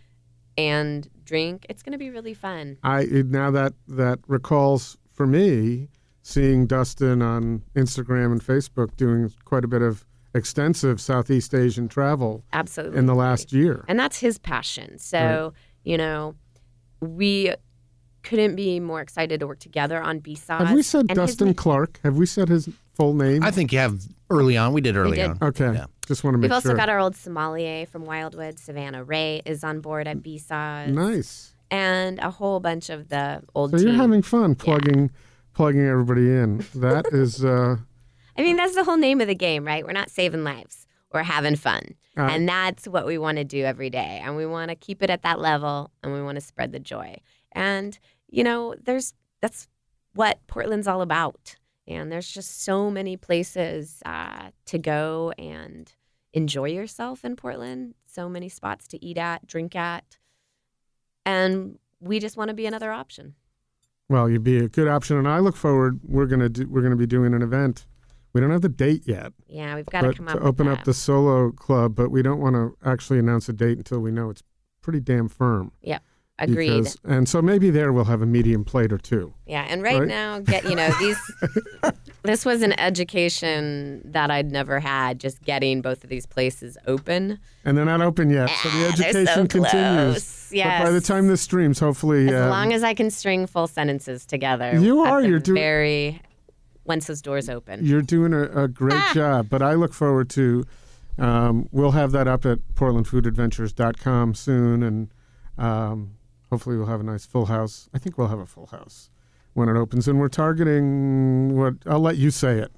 and drink, it's going to be really fun. I now that that recalls for me seeing Dustin on Instagram and Facebook doing quite a bit of extensive Southeast Asian travel Absolutely. in the last year. and that's his passion. So you know, we couldn't be more excited to work together on Besaw's. Have we said and his Dustin ma- Clark? Have we said his full name? I think you have early on. We did early did. on. okay. Yeah. Just want to make We've also got our old sommelier from Wildwood, Savannah Ray, is on board at Besaw's, nice. and a whole bunch of the old So team. you're having fun plugging plugging everybody in. That [LAUGHS] is uh I mean, that's the whole name of the game, right? We're not saving lives. We're having fun. Uh, and that's what we want to do every day. And we want to keep it at that level and we want to spread the joy. And, you know, there's that's what Portland's all about. And there's just so many places uh, to go and enjoy yourself in Portland. So many spots to eat at, drink at. And we just want to be another option. Well, you'd be a good option and I look forward we're going to do we're to be doing an event. We don't have the date yet, Yeah, we've got to come to open up the solo club, but we don't want to actually announce a date until we know it's pretty damn firm. Agreed. Because, and so maybe there we'll have a medium plate or two. Yeah, and right, Right? now, get you know these. [LAUGHS] this was an education that I'd never had. Just getting both of these places open. And they're not open yet, so the Ah, education so continues. close. But by the time this streams, hopefully, As uh, long as I can string full sentences together. You are, you're doing- very. Once those doors open. you're doing a, a great Ah. job. But I look forward to. Um, we'll have that up at PortlandFoodAdventures.com soon, and um, hopefully we'll have a nice full house. I think we'll have a full house when it opens, and we're targeting what I'll let you say it.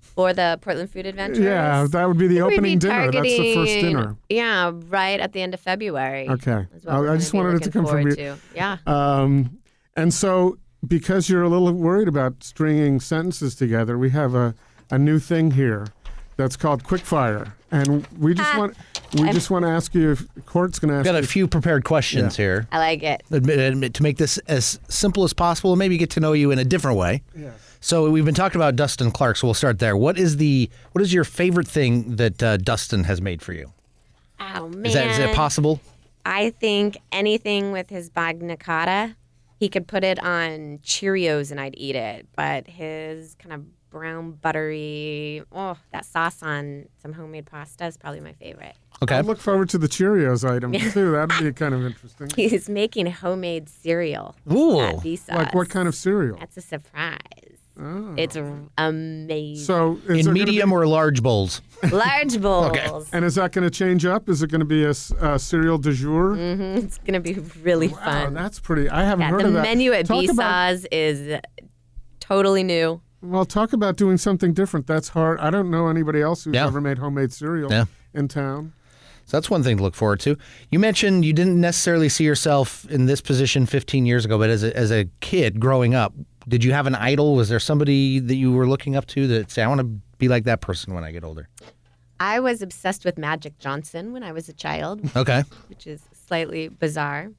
For the Portland Food Adventure. Yeah, that would be the We'd be opening dinner. That's the first dinner. Yeah, right at the end of February. Okay, I, we're I gonna just wanted it to come from you. to. Yeah. Um, and so, because you're a little worried about stringing sentences together, we have a, a new thing here that's called quickfire, and we just Ah. want we just want to ask you if Court's going to ask Got a you. few prepared questions here. I like it. Admit, admit, to make this as simple as possible, and maybe get to know you in a different way. Yes. So we've been talking about Dustin Clark, so we'll start there. What is the what is your favorite thing that uh, Dustin has made for you? Oh man. Is that is that possible? I think anything with his bagna cauda, he could put it on Cheerios and I'd eat it. But his kind of brown buttery, oh, that sauce on some homemade pasta is probably my favorite. Okay. I look forward to the Cheerios item [LAUGHS] too. That'd be kind of interesting. He's making homemade cereal Ooh. at Besaw's. Like what kind of cereal? That's a surprise. Oh. It's amazing. So is In medium be- or large bowls? Large [LAUGHS] bowls. okay. and is that going to change up? Is it going to be a cereal du jour? Mhm, It's gonna be really Wow, fun. that's pretty. I haven't Yeah, heard of that. The menu at Talk about- is totally new. Well, talk about doing something different. That's hard. I don't know anybody else who's Yeah. ever made homemade cereal Yeah. in town. So that's one thing to look forward to. You mentioned you didn't necessarily see yourself in this position 15 years ago, but as a, as a kid growing up, did you have an idol? Was there somebody that you were looking up to that say, I want to be like that person when I get older? I was obsessed with Magic Johnson when I was a child, Okay. which is slightly bizarre.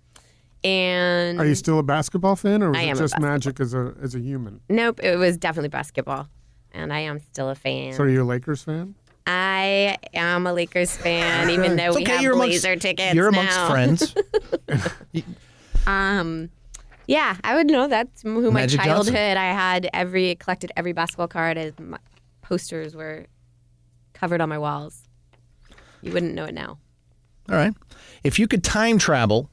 And Are you still a basketball fan, or was I it am a just magic as a as a human? nope, it was definitely basketball. And I am still a fan. So are you a Lakers fan? I am a Lakers fan, even though It's we okay. have You're amongst, Blazer tickets you're amongst now. friends. [LAUGHS] Um, yeah, I would know that's who my childhood. Johnson. I had every collected every basketball card. As my posters were covered on my walls. You wouldn't know it now. All right. If you could time travel,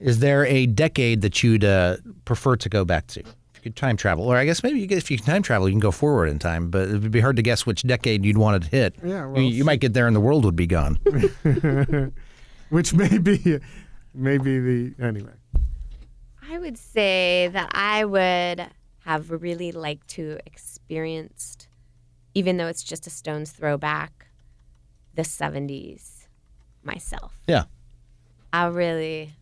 is there a decade that you'd uh, prefer to go back to? If you could time travel, or I guess maybe you get, if you can time travel, you can go forward in time, but it would be hard to guess which decade you'd want to hit. Yeah, well, you, you might get there and the world would be gone. [LAUGHS] Which may be, may be the anyway. I would say that I would have really liked to experienced, even though it's just a stone's throw back, the '70s myself. yeah. I really,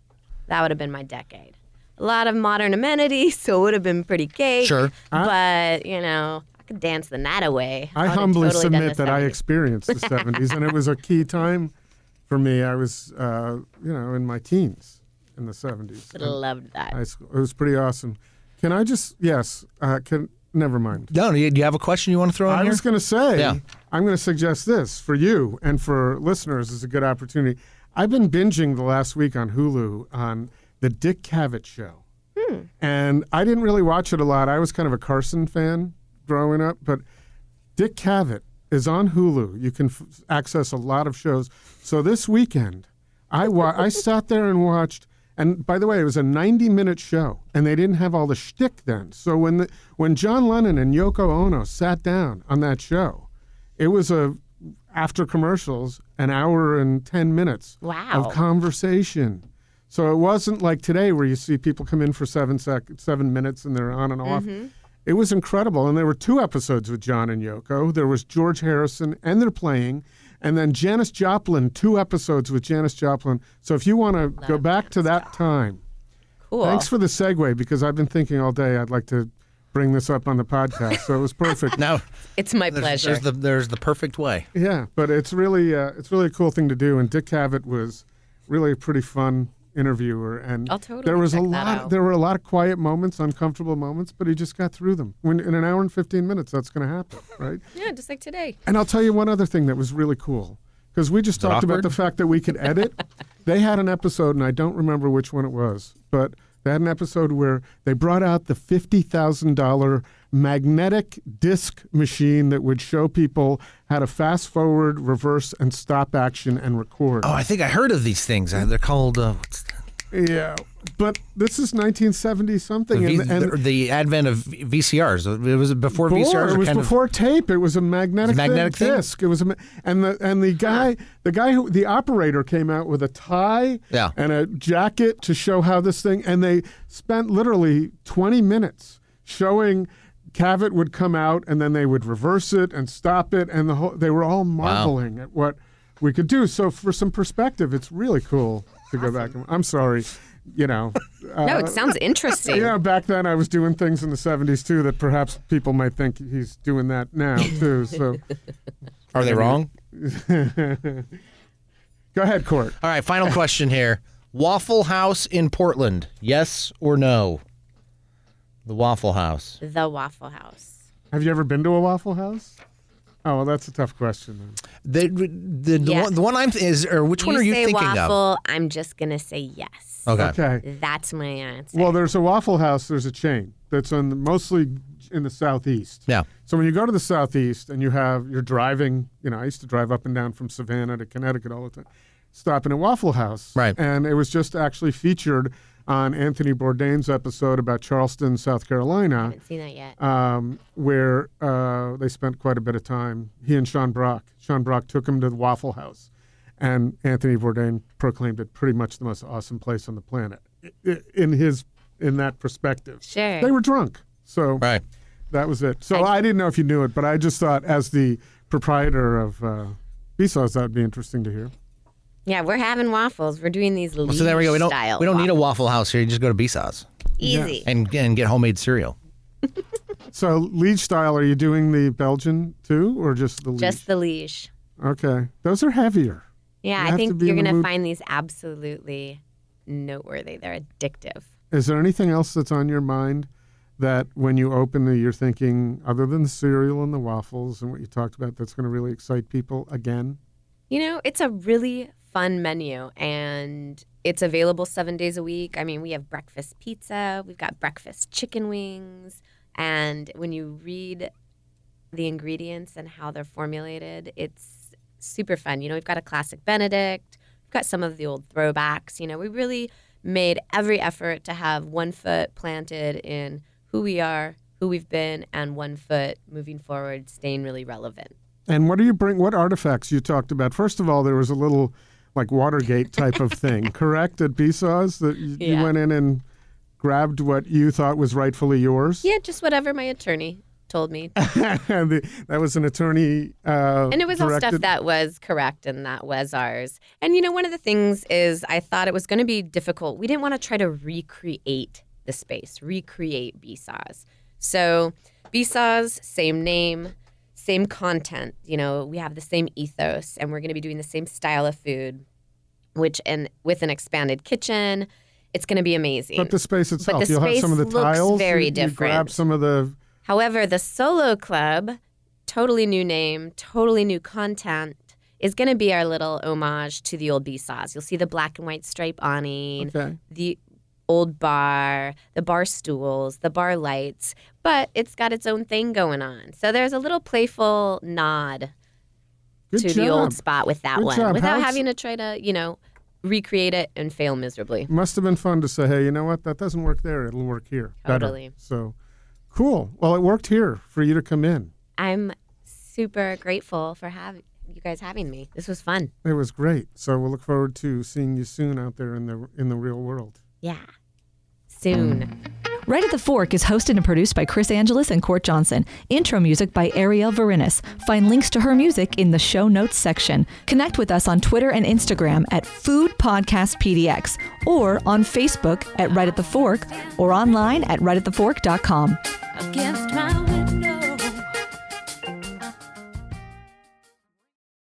that would have been my decade. A lot of modern amenities, [LAUGHS] so it would have been pretty cake. Sure. But, you know, I could dance the night away. I would have humbly totally submit the that I experienced the 70s, and it was a key [LAUGHS] time for me. I was, uh, you know, in my teens in the 70s. Would have loved that. High school. It was pretty awesome. Can I just, yes, uh, can, never mind. No, do you do you have a question you want to throw in I here? was going to say, Yeah. I'm going to suggest this for you and for listeners is a good opportunity. I've been binging the last week on Hulu on the Dick Cavett show. Hmm. And I didn't really watch it a lot. I was kind of a Carson fan growing up, but Dick Cavett is on Hulu. You can f- access a lot of shows. So this weekend, I wa- I [LAUGHS] sat there and watched. And by the way, it was a 90-minute show, and they didn't have all the shtick then. So when the, when John Lennon and Yoko Ono sat down on that show, it was a after commercials an hour and 10 minutes Wow. of conversation. So it wasn't like today where you see people come in for seven sec- seven minutes and they're on and off. It was incredible, and there were two episodes with John and Yoko. There was George Harrison, and they're playing, and then Janis Joplin. Two episodes with Janis Joplin. So if you want to go back to that time, Cool. thanks for the segue because I've been thinking all day I'd like to bring this up on the podcast. So it was perfect. [LAUGHS] now, It's my there's, pleasure. there's the there's the perfect way. Yeah, but it's really uh, it's really a cool thing to do. And Dick Cavett was really a pretty fun interviewer, and I'll totally there was a check that lot. There were a lot of quiet moments, uncomfortable moments, but he just got through them. When in an hour and fifteen minutes, that's going to happen, [LAUGHS] right? yeah, just like today. And I'll tell you one other thing that was really cool because we just it talked about the fact that we could edit. [LAUGHS] they had an episode, and I don't remember which one it was, but they had an episode where they brought out the fifty thousand dollar magnetic disc machine that would show people how to fast forward, reverse, and stop action and record. Oh, I think I heard of these things. Uh, They're called uh, Yeah, but this is 1970 something, the, and, and the, the advent of VCRs. It was before Before, VCRs. it was kind of- before tape. It was a magnetic, was a magnetic thing, thing? disc. It was a, and the and the guy, the guy who the operator came out with a tie Yeah. and a jacket to show how this thing, and they spent literally 20 minutes showing. Cavett would come out, and then they would reverse it and stop it, and the whole. They were all marveling at what we could do. So, for some perspective, it's really cool to go back. and I'm sorry, you know. uh, [LAUGHS] no, it sounds interesting. you know, back then I was doing things in the 70s too that perhaps people might think he's doing that now too. So [LAUGHS] Are they wrong? [LAUGHS] go ahead, Court. All right, final question here. Waffle House in Portland, yes or no? The Waffle House. The Waffle House. Have you ever been to a Waffle House? Oh, well, that's a tough question. Then. The the, the, Yeah. one, the one I'm is or which one are you say thinking waffle, I'm just gonna say yes. Okay. Okay. That's my answer. Well, there's a Waffle House. There's a chain that's on the, mostly in the southeast. Yeah. So when you go to the southeast and you have you're driving, you know, I used to drive up and down from Savannah to Connecticut all the time, stopping at Waffle House. Right. And it was just actually featured on Anthony Bourdain's episode about Charleston, South I Carolina, haven't seen that yet. um, where uh, they spent quite a bit of time. He and Sean Brock. Sean Brock took him to the Waffle House, and Anthony Bourdain proclaimed it pretty much the most awesome place on the planet. i- i- In his in that perspective, Sure. they were drunk. So Right. That was it. So I- I, didn't know if you knew it, but I just thought, as the proprietor of uh, Besaw's, that would be interesting to hear. Yeah, we're having waffles. We're doing these So there we go. We don't we don't need a. Waffle House here. You just go to Besaw's easy. and and get homemade cereal. [LAUGHS] So Liege style, are you doing the Belgian too, or just the Liege? Just the Liege. okay. Those are heavier. Yeah, You I think you're in the gonna find these absolutely noteworthy. They're addictive. Is there anything else that's on your mind that when you open it, you're thinking, other than the cereal and the waffles and what you talked about, that's going to really excite people again? You know, it's a really fun menu and it's available seven days a week. I mean, we have breakfast pizza, we've got breakfast chicken wings. And when you read the ingredients and how they're formulated, it's super fun. You know, we've got a classic Benedict, we've got some of the old throwbacks. You know, we really made every effort to have one foot planted in who we are, who we've been, and one foot moving forward, staying really relevant. And what do you bring? What artifacts you talked about? First of all, there was a little like Watergate type of thing, [LAUGHS] correct? At Besaw's that you, you went in and grabbed what you thought was rightfully yours. Yeah, just whatever my attorney told me. [LAUGHS] and the, that was an attorney. Uh, And it was all stuff that was correct and that was ours. And you know, one of the things is I thought it was going to be difficult. We didn't want to try to recreate the space, recreate Besaw's. So Besaw's, same name, same content. You know, we have the same ethos, and we're going to be doing the same style of food, which and with an expanded kitchen, it's going to be amazing. But the space itself, the you'll have some of the looks tiles. very you, you grab different. some of the. However, the Solo Club, totally new name, totally new content, is going to be our little homage to the old Besaw's. You'll see the black and white stripe awning, Okay. the old bar, the bar stools, the bar lights, but it's got its own thing going on. So there's a little playful nod Good to job. the old spot with that Good one job. without How's- having to try to, you know, recreate it and fail miserably. Must have been fun to say, hey, you know what? That doesn't work there. It'll work here. better." Totally. So cool. Well, it worked here for you to come in. I'm super grateful for having you guys having me. This was fun. It was great. So we'll look forward to seeing you soon out there in the in the real world. Yeah. Soon. Right at the Fork is hosted and produced by Chris Angeles and Court Johnson. Intro music by Arielle Verinis. Find links to her music in the show notes section. Connect with us on Twitter and Instagram at Food Podcast PDX or on Facebook at Right at the Fork or online at rightatthefork.com. against my